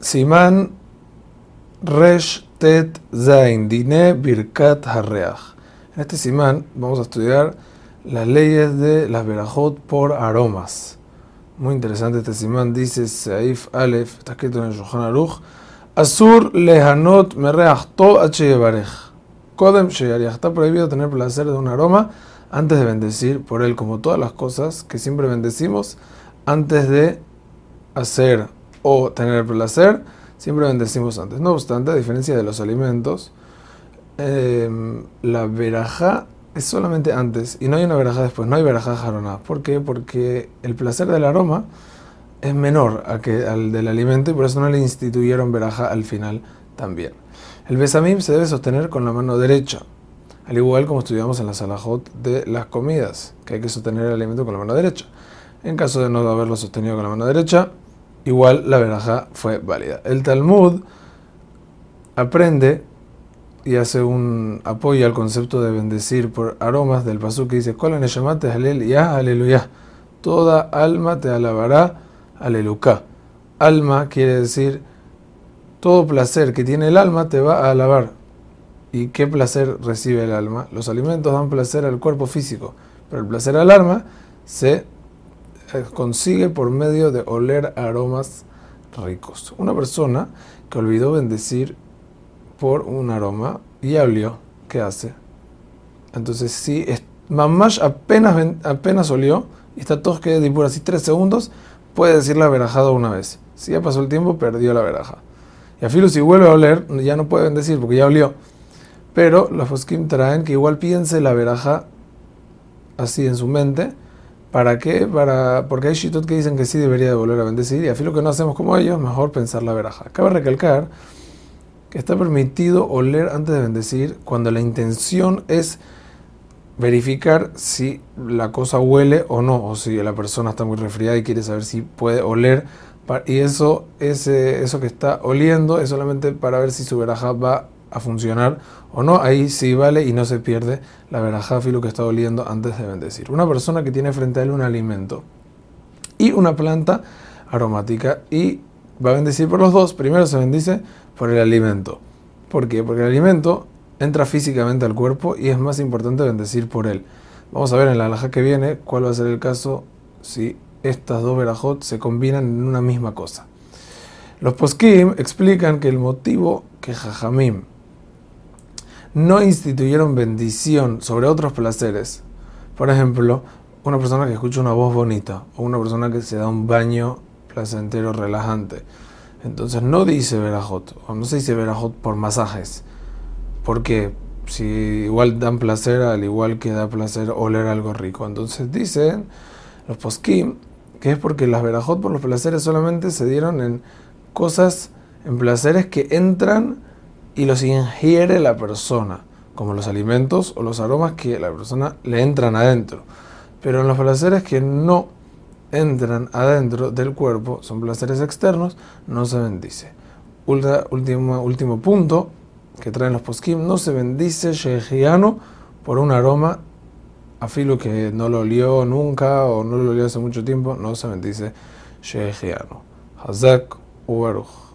Simán Resh Tet Zain Dine Birkat Harreach. En este Simán vamos a estudiar las leyes de las verajot por aromas. Muy interesante este Simán, dice Saif Aleph, está escrito en el Shulchan Aruch, Asur lehanot mereach to. Kodem. Está prohibido tener placer de un aroma antes de bendecir por él, como todas las cosas que siempre bendecimos antes de hacer o tener placer, siempre bendecimos antes. No obstante, a diferencia de los alimentos, em, la verajá es solamente antes y no hay una verajá después, no hay verajá jaroná. ¿Por qué? Porque el placer del aroma es menor a que, al del alimento y por eso no le instituyeron verajá al final también. El besamim se debe sostener con la mano derecha, al igual como estudiamos en la salahot de las comidas, que hay que sostener el alimento con la mano derecha. En caso de no haberlo sostenido con la mano derecha, igual la verajá fue válida. El Talmud aprende y hace un apoyo al concepto de bendecir por aromas del pasú que dice, ya aleluya. Toda alma te alabará, aleluya. Alma quiere decir todo placer que tiene el alma te va a alabar. ¿Y qué placer recibe el alma? Los alimentos dan placer al cuerpo físico, pero el placer al alma se consigue por medio de oler aromas ricos. Una persona que olvidó bendecir por un aroma y olió, ¿qué hace? Entonces, si mamás apenas, apenas olió y está todo que de así tres segundos, puede decir la verajada una vez. Si ya pasó el tiempo, perdió la veraja. Y a Filo, si vuelve a oler, ya no puede bendecir porque ya olió. Pero los Foskim traen que igual piense la veraja así en su mente. ¿Para qué? Para, porque hay shitot que dicen que sí debería de volver a bendecir. Y a Filo que no hacemos como ellos, mejor pensar la veraja. Cabe recalcar que está permitido oler antes de bendecir cuando la intención es verificar si la cosa huele o no, o si la persona está muy resfriada y quiere saber si puede oler y eso, ese, eso que está oliendo es solamente para ver si su veraja va a funcionar o no. Ahí sí vale y no se pierde la verajá filo que está oliendo antes de bendecir. Una persona que tiene frente a él un alimento y una planta aromática y va a bendecir por los dos. Primero se bendice por el alimento. ¿Por qué? Porque el alimento entra físicamente al cuerpo y es más importante bendecir por él. Vamos a ver en la alhaja que viene cuál va a ser el caso si estas dos verajot se combinan en una misma cosa. Los poskim explican que el motivo que Jajamim no instituyeron bendición sobre otros placeres, por ejemplo, una persona que escucha una voz bonita o una persona que se da un baño placentero, relajante, entonces no dice verajot, o no se dice verajot por masajes, porque si igual dan placer, al igual que da placer oler algo rico. Entonces dicen los poskim que es porque las verajot por los placeres solamente se dieron en cosas, en placeres que entran y los ingiere la persona, como los alimentos o los aromas que la persona le entran adentro. Pero en los placeres que no entran adentro del cuerpo, son placeres externos, no se bendice. último, punto que traen los poskim, no se bendice shejiano por un aroma afilo que no lo olió nunca o no lo olió hace mucho tiempo, no se bendice Sheikhiano. Hazak Ubaruch.